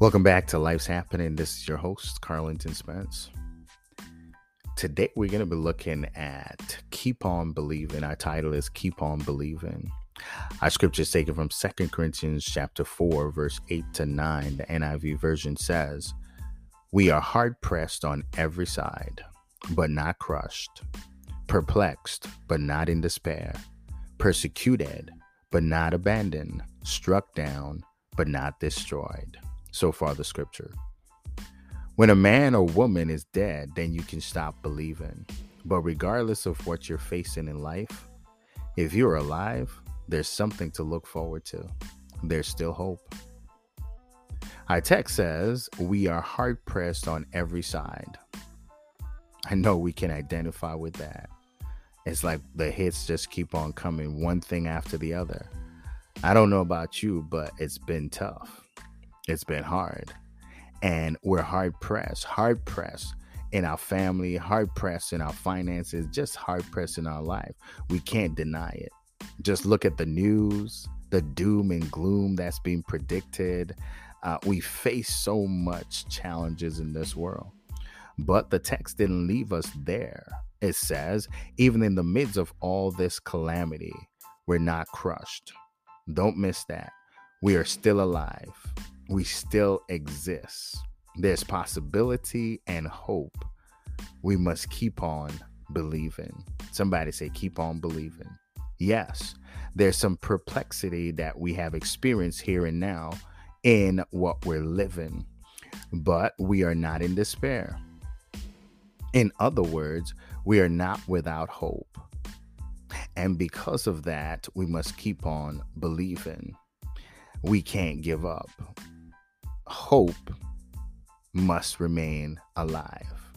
Welcome back to Life's Happening. This is your host, Carlington Spence. Today we're going to be looking at Keep On Believing. Our title is Keep On Believing. Our scripture is taken from Second Corinthians chapter 4, verse 8 to 9. The NIV version says, We are hard pressed on every side, but not crushed, perplexed, but not in despair, persecuted, but not abandoned, struck down, but not destroyed so far, the scripture. When a man or woman is dead, then you can stop believing. But regardless of what you're facing in life, if you're alive, there's something to look forward to. There's still hope. Our text says, We are hard pressed on every side. I know we can identify with that. It's like the hits just keep on coming, one thing after the other. I don't know about you, but it's been tough it's been hard. And we're hard pressed, hard pressed in our family, hard pressed in our finances, just hard pressed in our life. We can't deny it. Just look at the news, the doom and gloom that's being predicted. Uh, we face so much challenges in this world. But the text didn't leave us there. It says, even in the midst of all this calamity, we're not crushed. Don't miss that. We are still alive we still exist. There's possibility and hope. We must keep on believing. Somebody say, keep on believing. Yes, there's some perplexity that we have experienced here and now in what we're living, but we are not in despair. In other words, we are not without hope. And because of that, we must keep on believing. We can't give up hope must remain alive.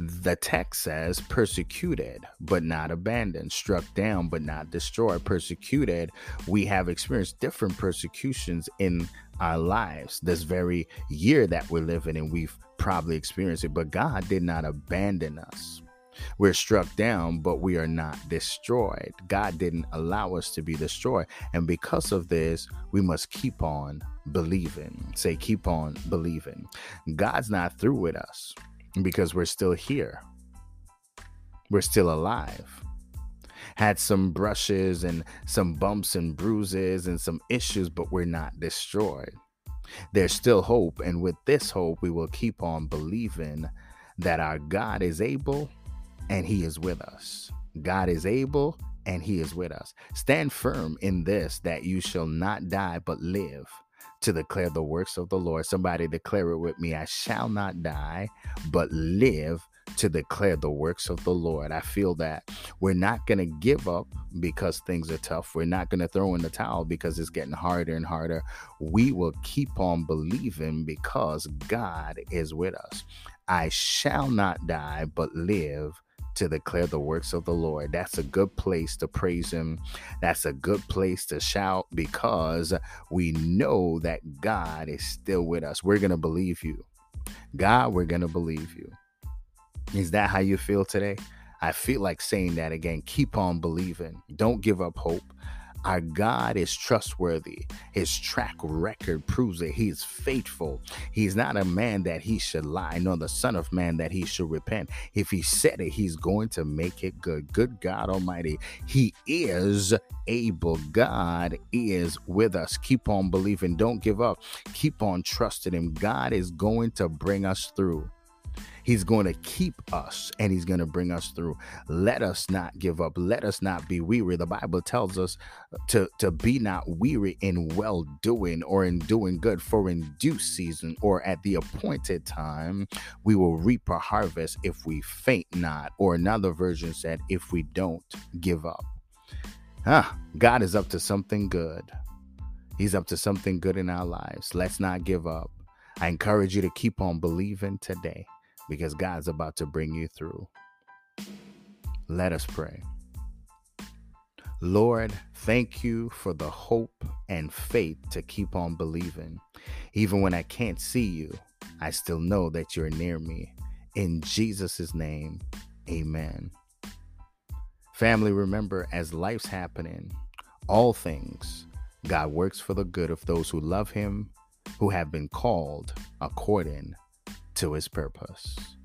The text says persecuted but not abandoned, struck down but not destroyed. Persecuted, we have experienced different persecutions in our lives. This very year that we're living in, we've probably experienced it, but God did not abandon us. We're struck down, but we are not destroyed. God didn't allow us to be destroyed. And because of this, we must keep on believing. Say, keep on believing. God's not through with us because we're still here. We're still alive. Had some brushes and some bumps and bruises and some issues, but we're not destroyed. There's still hope. And with this hope, we will keep on believing that our God is able and he is with us. God is able and he is with us. Stand firm in this that you shall not die but live to declare the works of the Lord. Somebody declare it with me I shall not die but live to declare the works of the Lord. I feel that we're not going to give up because things are tough. We're not going to throw in the towel because it's getting harder and harder. We will keep on believing because God is with us. I shall not die but live to declare the works of the Lord. That's a good place to praise Him. That's a good place to shout because we know that God is still with us. We're going to believe you. God, we're going to believe you. Is that how you feel today? I feel like saying that again. Keep on believing. Don't give up hope. Our God is trustworthy. His track record proves it. He is faithful. He's not a man that he should lie, nor the Son of Man that he should repent. If he said it, he's going to make it good. Good God Almighty. He is able. God is with us. Keep on believing. Don't give up. Keep on trusting him. God is going to bring us through. He's going to keep us and he's going to bring us through. Let us not give up. Let us not be weary. The Bible tells us to, to be not weary in well doing or in doing good, for in due season or at the appointed time, we will reap a harvest if we faint not. Or another version said, if we don't give up. Ah, God is up to something good. He's up to something good in our lives. Let's not give up. I encourage you to keep on believing today because God's about to bring you through. Let us pray. Lord, thank you for the hope and faith to keep on believing. Even when I can't see you, I still know that you're near me. In Jesus' name, amen. Family, remember, as life's happening, all things God works for the good of those who love him, who have been called according to his purpose.